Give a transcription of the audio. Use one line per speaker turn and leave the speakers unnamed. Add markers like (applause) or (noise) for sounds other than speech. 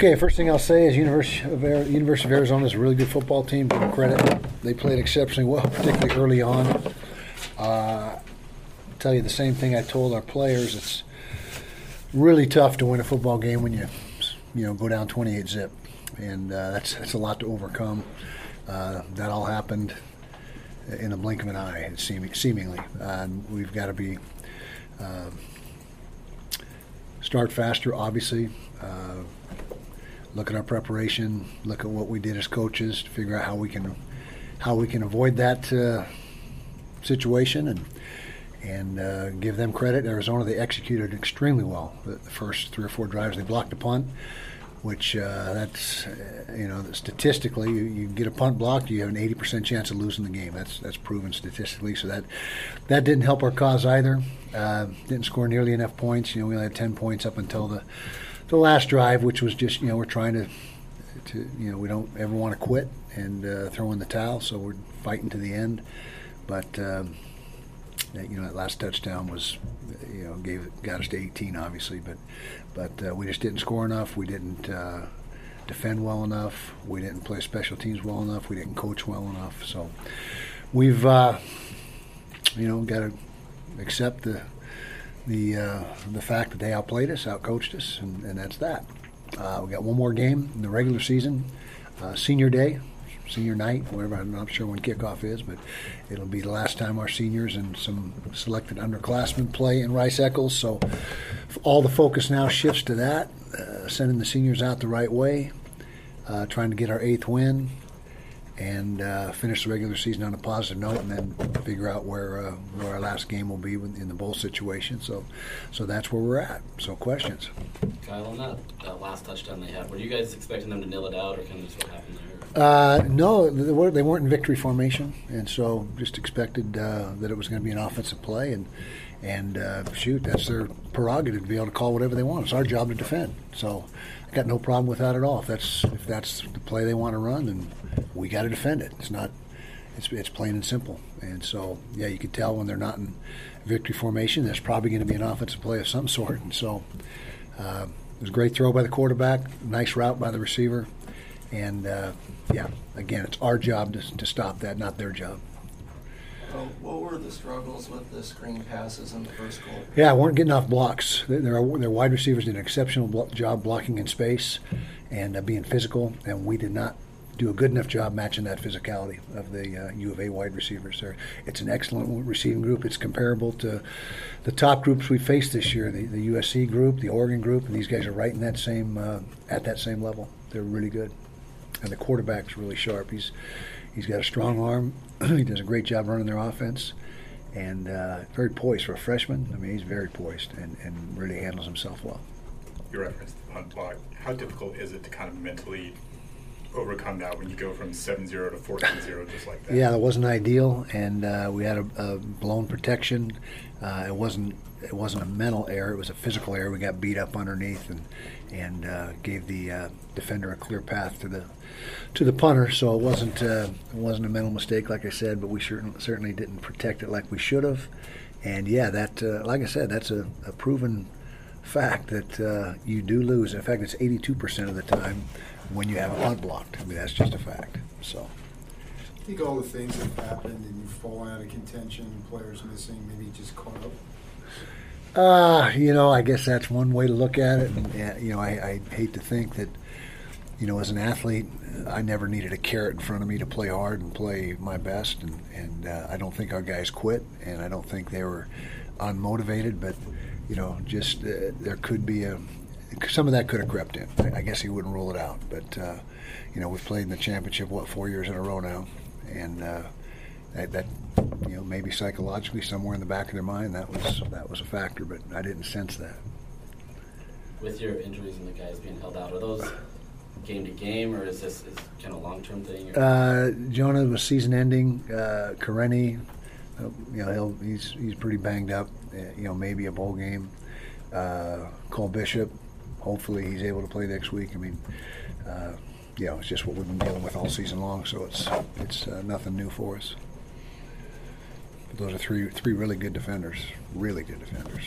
Okay, first thing I'll say is University of, University of Arizona is a really good football team. Them credit. They played exceptionally well, particularly early on. Uh, tell you the same thing I told our players. It's really tough to win a football game when you, you know, go down 28 zip, and uh, that's that's a lot to overcome. Uh, that all happened in a blink of an eye, seem, seemingly. And we've got to be uh, start faster, obviously. Look at our preparation. Look at what we did as coaches to figure out how we can how we can avoid that uh, situation and and uh, give them credit. Arizona, they executed extremely well the, first three or four drives. They blocked a punt, which uh, that's uh, you know statistically you, you get a punt blocked, you have an 80% chance of losing the game. That's that's proven statistically. So that that didn't help our cause either. Uh, didn't score nearly enough points. You know, we only had 10 points up until the the last drive, which was just you know we're trying to to you know we don't ever want to quit and uh, throw in the towel, so we're fighting to the end. But um, you know that last touchdown was you know gave got us to 18 obviously, but but uh, we just didn't score enough. We didn't uh, defend well enough. We didn't play special teams well enough. We didn't coach well enough. So we've uh, you know got to accept the the uh, the fact that they outplayed us, outcoached us, and, and that's that. Uh, we got one more game in the regular season, uh, senior day, senior night, whatever. I'm not sure when kickoff is, but it'll be the last time our seniors and some selected underclassmen play in Rice Eccles. So all the focus now shifts to that, uh, sending the seniors out the right way, uh, trying to get our eighth win, and uh, finish the regular season on a positive note, and then figure out where uh, where our last game will be in the bowl situation. So, so that's where we're at. So, questions?
Kyle, on that, that last touchdown they had, were you guys expecting them to nil it out, or kind of just what happened there?
Uh, no, they weren't, they weren't in victory formation, and so just expected uh, that it was going to be an offensive play, and and uh, shoot, that's their prerogative to be able to call whatever they want. It's our job to defend. So I got no problem with that at all. If that's if that's the play they want to run, then we got to defend it. It's not. It's, it's plain and simple. And so, yeah, you could tell when they're not in victory formation, there's probably going to be an offensive play of some sort. And so, uh, it was a great throw by the quarterback, nice route by the receiver, and uh, yeah, again, it's our job to, to stop that, not their job.
Uh, what were the struggles with the screen passes in the first goal?
Yeah, weren't getting off blocks. Their their wide receivers did an exceptional blo- job blocking in space and uh, being physical, and we did not do a good enough job matching that physicality of the uh, U of A wide receivers. There, it's an excellent receiving group. It's comparable to the top groups we faced this year, the, the USC group, the Oregon group, and these guys are right in that same uh, at that same level. They're really good, and the quarterback's really sharp. He's he's got a strong arm. (clears throat) he does a great job running their offense and uh, very poised for a freshman. I mean, he's very poised and, and really handles himself well.
You referenced the punt block. How difficult is it to kind of mentally overcome that when you go from 7-0 to 14-0 just like that?
Yeah, that wasn't ideal, and uh, we had a, a blown protection. Uh, it wasn't it wasn't a mental error; it was a physical error. We got beat up underneath and and uh, gave the uh, defender a clear path to the to the punter. So it wasn't uh, it wasn't a mental mistake, like I said, but we certainly certainly didn't protect it like we should have. And yeah, that uh, like I said, that's a, a proven fact that you do lose. In fact, it's 82% of the time when you have a punt blocked. I mean, that's just a fact. So.
I think all the things that have happened and you've fallen out of contention, players missing, maybe just caught up.
Uh, you know, I guess that's one way to look at it. And, uh, you know, I, I hate to think that, you know, as an athlete, I never needed a carrot in front of me to play hard and play my best. And, and uh, I don't think our guys quit, and I don't think they were unmotivated. But, you know, just uh, there could be a some of that could have crept in. I, guess he wouldn't rule it out. But, uh, you know, we've played in the championship, what, four years in a row now. And, uh, that, that you know maybe psychologically somewhere in the back of their mind that was that was a factor, but I didn't sense that.
With your injuries and the guys being held out, are those game to game, or is this is kind of long term thing?
Uh, Jonah was season ending. Uh, Kareni, uh, you know he'll, he's he's pretty banged up. Uh, you know maybe a bowl game. Uh, Cole Bishop, hopefully he's able to play next week. I mean. Uh, you know, it's just what we've been dealing with all season long, so it's it's uh, nothing new for us. Those are three three really good defenders, really good defenders.